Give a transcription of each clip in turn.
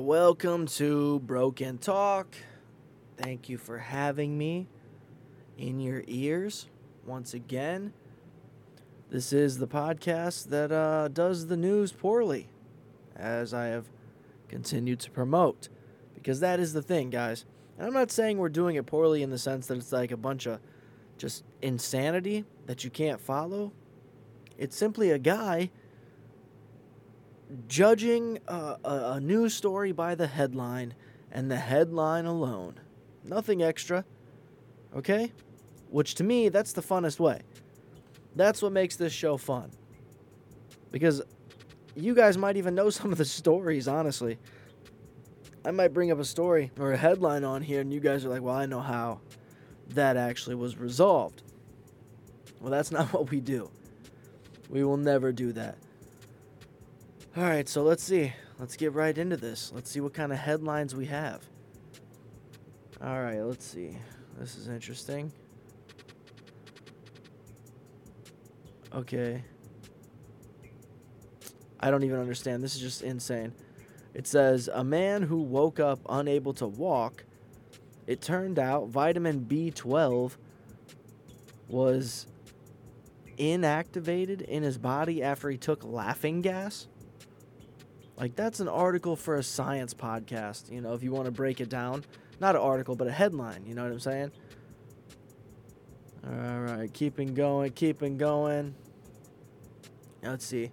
Welcome to Broken Talk. Thank you for having me in your ears once again. This is the podcast that uh, does the news poorly, as I have continued to promote. Because that is the thing, guys. And I'm not saying we're doing it poorly in the sense that it's like a bunch of just insanity that you can't follow. It's simply a guy judging a, a, a news story by the headline and the headline alone. Nothing extra. Okay? Which to me, that's the funnest way. That's what makes this show fun. Because you guys might even know some of the stories, honestly. I might bring up a story or a headline on here, and you guys are like, well, I know how that actually was resolved. Well, that's not what we do. We will never do that. All right, so let's see. Let's get right into this. Let's see what kind of headlines we have. All right, let's see. This is interesting. Okay. I don't even understand. This is just insane. It says a man who woke up unable to walk. It turned out vitamin B12 was inactivated in his body after he took laughing gas. Like that's an article for a science podcast, you know, if you want to break it down. Not an article, but a headline, you know what I'm saying? All right, keeping going, keeping going. Let's see.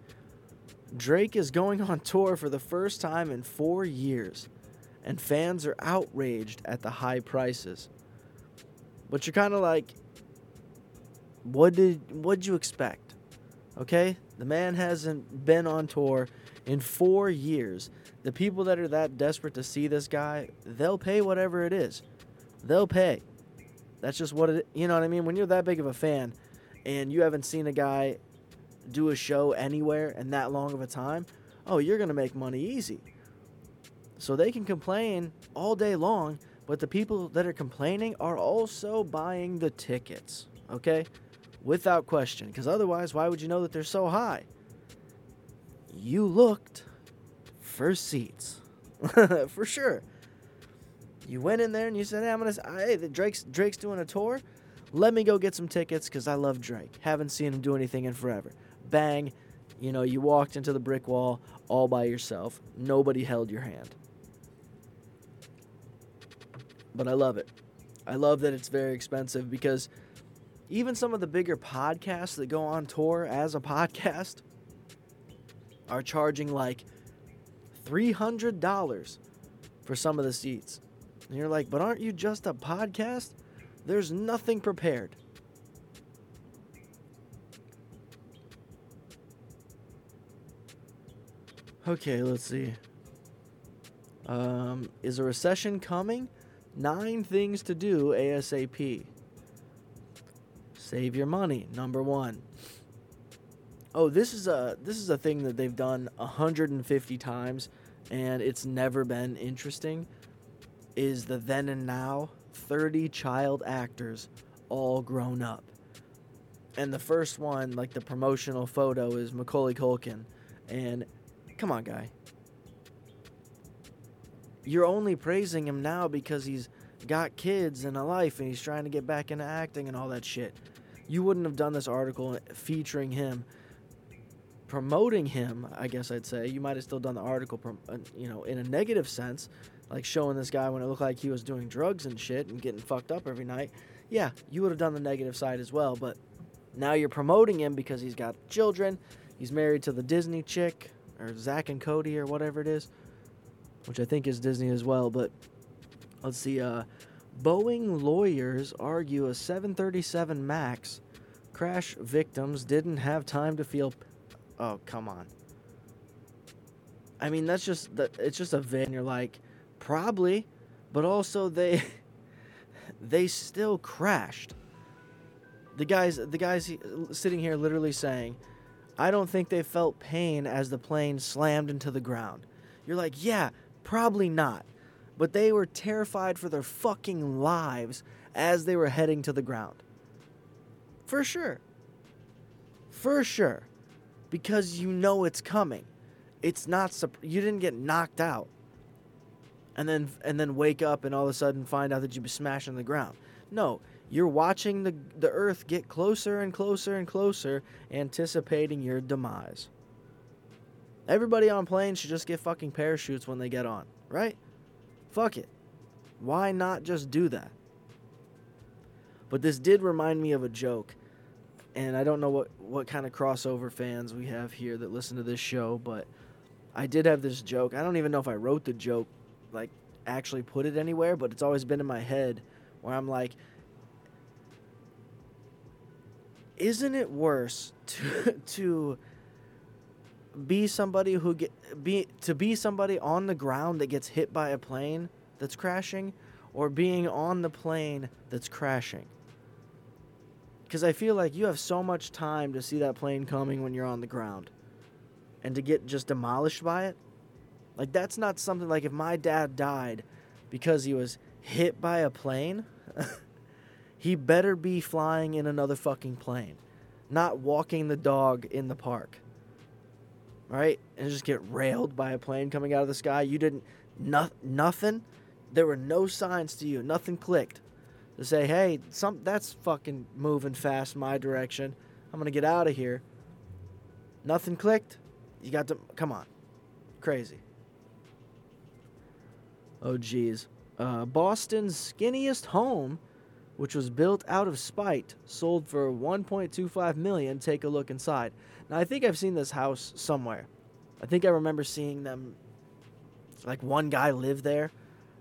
Drake is going on tour for the first time in 4 years, and fans are outraged at the high prices. But you're kind of like what did what'd you expect? Okay? The man hasn't been on tour in four years, the people that are that desperate to see this guy, they'll pay whatever it is. They'll pay. That's just what it. You know what I mean? When you're that big of a fan, and you haven't seen a guy do a show anywhere in that long of a time, oh, you're gonna make money easy. So they can complain all day long, but the people that are complaining are also buying the tickets. Okay, without question. Because otherwise, why would you know that they're so high? You looked for seats. for sure. You went in there and you said, "Hey, I'm gonna. Say, Hey, the Drake's Drake's doing a tour. Let me go get some tickets because I love Drake. Haven't seen him do anything in forever." Bang, you know, you walked into the brick wall all by yourself. Nobody held your hand. But I love it. I love that it's very expensive because even some of the bigger podcasts that go on tour as a podcast are charging like $300 for some of the seats. And you're like, but aren't you just a podcast? There's nothing prepared. Okay, let's see. Um, is a recession coming? Nine things to do ASAP. Save your money, number one. Oh, this is a this is a thing that they've done 150 times and it's never been interesting is the then and now 30 child actors all grown up. And the first one, like the promotional photo is Macaulay Culkin and come on, guy. You're only praising him now because he's got kids and a life and he's trying to get back into acting and all that shit. You wouldn't have done this article featuring him promoting him, I guess I'd say. You might have still done the article, uh, you know, in a negative sense, like showing this guy when it looked like he was doing drugs and shit and getting fucked up every night. Yeah, you would have done the negative side as well, but now you're promoting him because he's got children. He's married to the Disney chick, or Zack and Cody, or whatever it is, which I think is Disney as well. But let's see. Uh, Boeing lawyers argue a 737 MAX crash victims didn't have time to feel Oh, come on. I mean, that's just the it's just a van. You're like, probably, but also they they still crashed. The guys, the guys sitting here literally saying, I don't think they felt pain as the plane slammed into the ground. You're like, yeah, probably not. But they were terrified for their fucking lives as they were heading to the ground. For sure. For sure because you know it's coming. it's not you didn't get knocked out and then and then wake up and all of a sudden find out that you've been smashing the ground. No, you're watching the the earth get closer and closer and closer, anticipating your demise. Everybody on planes should just get fucking parachutes when they get on, right? Fuck it. Why not just do that? But this did remind me of a joke. And I don't know what, what kind of crossover fans we have here that listen to this show, but I did have this joke. I don't even know if I wrote the joke, like actually put it anywhere, but it's always been in my head where I'm like, isn't it worse to to be somebody who get be to be somebody on the ground that gets hit by a plane that's crashing or being on the plane that's crashing? Cuz I feel like you have so much time to see that plane coming when you're on the ground and to get just demolished by it. Like that's not something like if my dad died because he was hit by a plane, he better be flying in another fucking plane, not walking the dog in the park. Right? And just get railed by a plane coming out of the sky. You didn't no, nothing. There were no signs to you. Nothing clicked to say, "Hey, some that's fucking moving fast my direction. I'm to get out of here." Nothing clicked. You got to come on. Crazy. Oh geez. Uh, Boston's skinniest home, which was built out of spite, sold for 1.25 million. Take a look inside. Now I think I've seen this house somewhere. I think I remember seeing them. Like one guy lived there,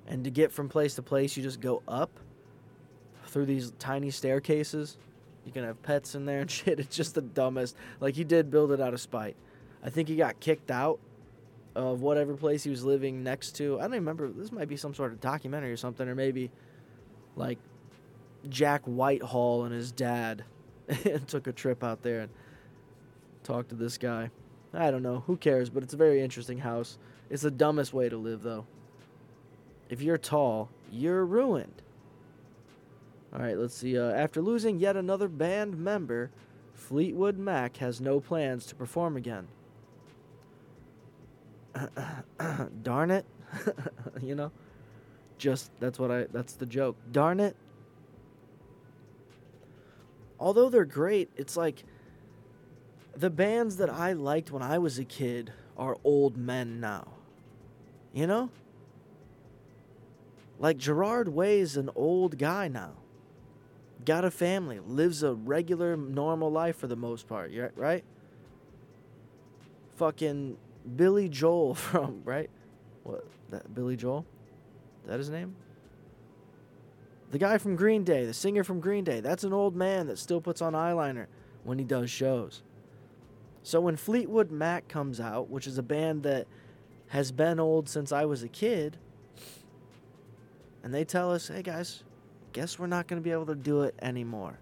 and to get from place to place, you just go up through these tiny staircases. You can have pets in there and shit. It's just the dumbest. Like he did build it out of spite. I think he got kicked out of whatever place he was living next to. I don't remember. This might be some sort of documentary or something, or maybe like Jack Whitehall and his dad and took a trip out there and talked to this guy. I don't know. Who cares? But it's a very interesting house. It's the dumbest way to live, though. If you're tall, you're ruined. All right, let's see. Uh, after losing yet another band member, Fleetwood Mac has no plans to perform again. Darn it. you know? Just that's what I that's the joke. Darn it. Although they're great, it's like the bands that I liked when I was a kid are old men now. You know? Like Gerard Way's an old guy now. Got a family, lives a regular, normal life for the most part, right? Fucking Billy Joel from right? What that Billy Joel? Is that his name? The guy from Green Day, the singer from Green Day. That's an old man that still puts on eyeliner when he does shows. So when Fleetwood Mac comes out, which is a band that has been old since I was a kid, and they tell us, "Hey guys, guess we're not going to be able to do it anymore."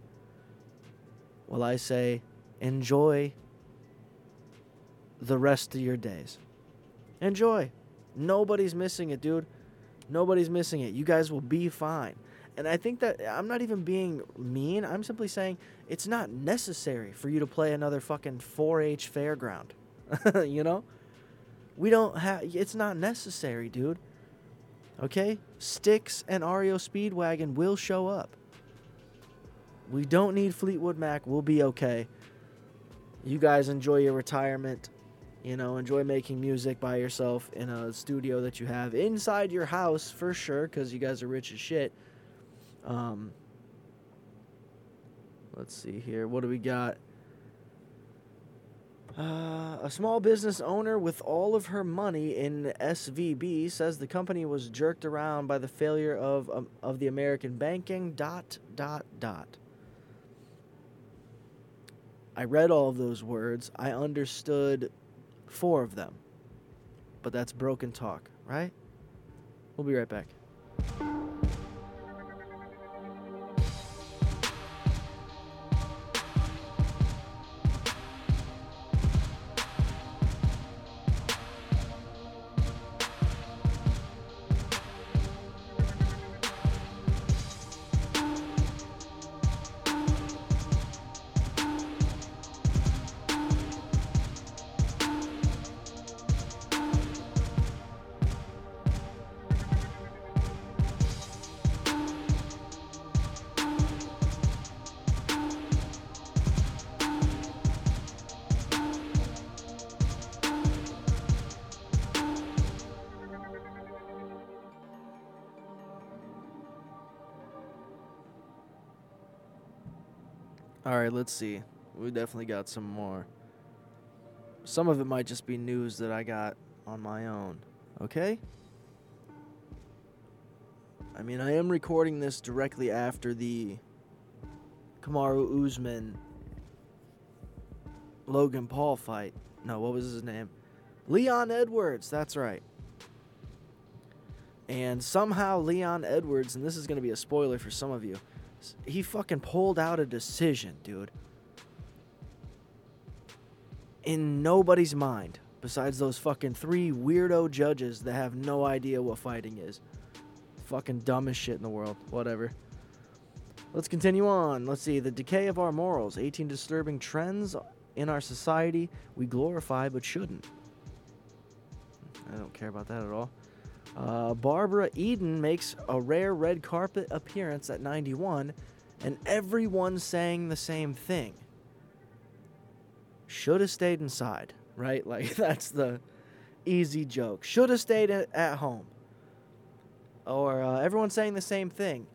Well, I say, enjoy the rest of your days. Enjoy. Nobody's missing it, dude. Nobody's missing it. You guys will be fine. And I think that I'm not even being mean. I'm simply saying it's not necessary for you to play another fucking 4-H fairground. you know? We don't have it's not necessary, dude. Okay? Styx and REO Speedwagon will show up. We don't need Fleetwood Mac. We'll be okay. You guys enjoy your retirement. You know, enjoy making music by yourself in a studio that you have inside your house for sure, because you guys are rich as shit. Um, let's see here. What do we got? Uh, a small business owner with all of her money in SVB says the company was jerked around by the failure of um, of the American banking. Dot dot dot. I read all of those words. I understood Four of them. But that's broken talk, right? We'll be right back. All right, let's see. We definitely got some more. Some of it might just be news that I got on my own. Okay? I mean, I am recording this directly after the Kamaru Usman Logan Paul fight. No, what was his name? Leon Edwards. That's right. And somehow Leon Edwards, and this is going to be a spoiler for some of you, he fucking pulled out a decision, dude. In nobody's mind, besides those fucking three weirdo judges that have no idea what fighting is. Fucking dumbest shit in the world. Whatever. Let's continue on. Let's see. The decay of our morals. 18 disturbing trends in our society we glorify but shouldn't. I don't care about that at all. Uh, Barbara Eden makes a rare red carpet appearance at 91, and everyone saying the same thing. Should have stayed inside, right? Like, that's the easy joke. Should have stayed at home. Or uh, everyone's saying the same thing.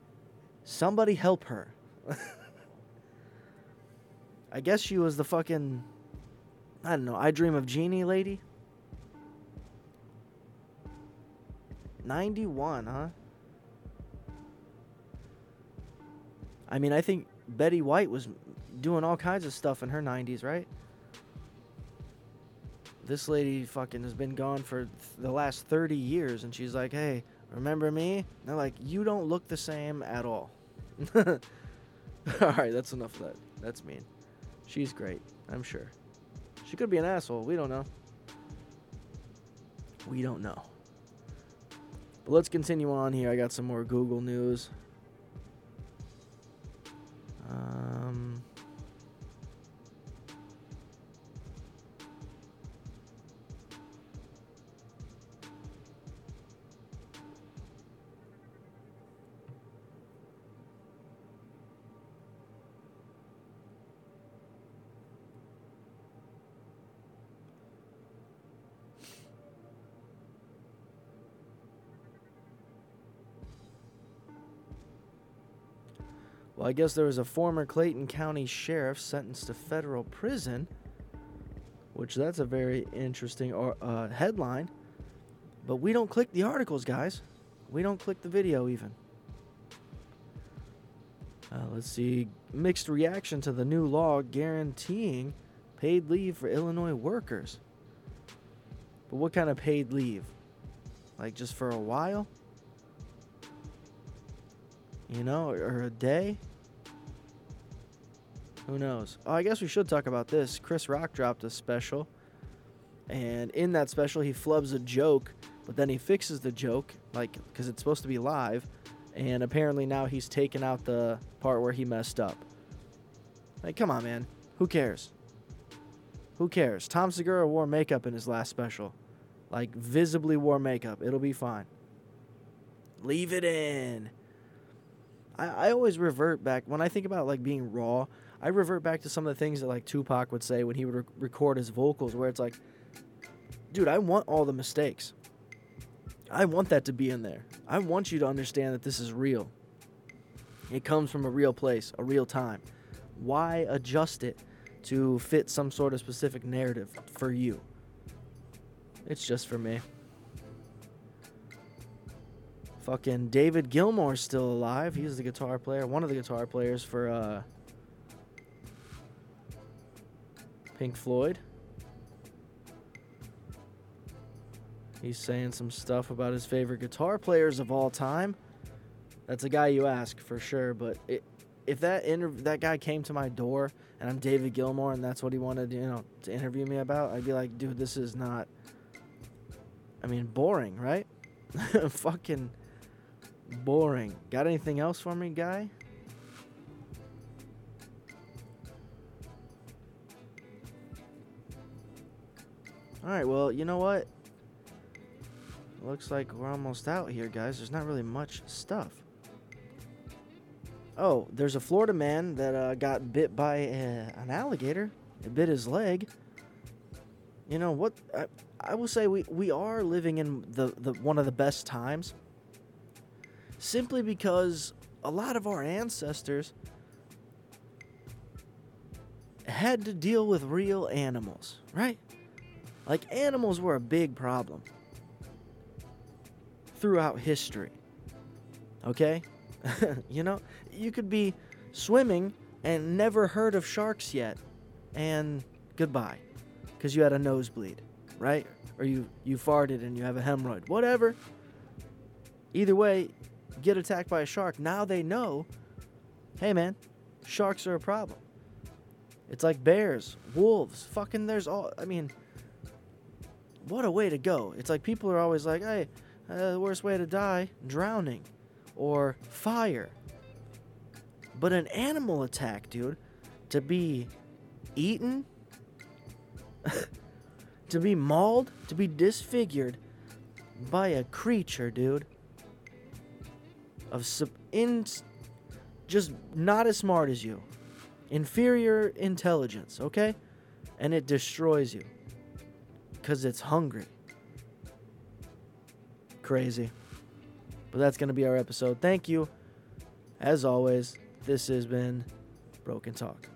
Somebody help her. I guess she was the fucking. I don't know. I Dream of Jeannie lady. 91, huh? I mean, I think Betty White was doing all kinds of stuff in her 90s, right? This lady fucking has been gone for th- the last 30 years, and she's like, hey, remember me? And they're like, you don't look the same at all. all right, that's enough of that. That's mean. She's great, I'm sure. She could be an asshole. We don't know. We don't know. Let's continue on here. I got some more Google news. Well, I guess there was a former Clayton County sheriff sentenced to federal prison, which that's a very interesting or, uh, headline. But we don't click the articles, guys. We don't click the video even. Uh, let's see. Mixed reaction to the new law guaranteeing paid leave for Illinois workers. But what kind of paid leave? Like just for a while? You know, or a day? Who knows? Oh, I guess we should talk about this. Chris Rock dropped a special, and in that special, he flubs a joke, but then he fixes the joke, like, because it's supposed to be live, and apparently now he's taken out the part where he messed up. Like, come on, man. Who cares? Who cares? Tom Segura wore makeup in his last special. Like, visibly wore makeup. It'll be fine. Leave it in. I, I always revert back when I think about like being raw. I revert back to some of the things that like Tupac would say when he would re- record his vocals, where it's like, dude, I want all the mistakes. I want that to be in there. I want you to understand that this is real. It comes from a real place, a real time. Why adjust it to fit some sort of specific narrative for you? It's just for me. Fucking David Gilmour's still alive. He's the guitar player, one of the guitar players for uh, Pink Floyd. He's saying some stuff about his favorite guitar players of all time. That's a guy you ask for sure, but it, if that inter- that guy came to my door and I'm David Gilmour and that's what he wanted, you know, to interview me about, I'd be like, dude, this is not. I mean, boring, right? Fucking boring. Got anything else for me, guy? Alright, well, you know what? Looks like we're almost out here, guys. There's not really much stuff. Oh, there's a Florida man that uh, got bit by uh, an alligator. It bit his leg. You know what? I, I will say we, we are living in the, the one of the best times. Simply because a lot of our ancestors had to deal with real animals, right? Like animals were a big problem throughout history. Okay? you know, you could be swimming and never heard of sharks yet, and goodbye, because you had a nosebleed, right? Or you, you farted and you have a hemorrhoid, whatever. Either way, get attacked by a shark. Now they know hey man, sharks are a problem. It's like bears, wolves, fucking there's all, I mean, what a way to go. It's like people are always like, hey, uh, the worst way to die, drowning or fire. But an animal attack, dude, to be eaten, to be mauled, to be disfigured by a creature, dude, of sub- in just not as smart as you, inferior intelligence, okay? And it destroys you because it's hungry. Crazy. But that's going to be our episode. Thank you. As always, this has been Broken Talk.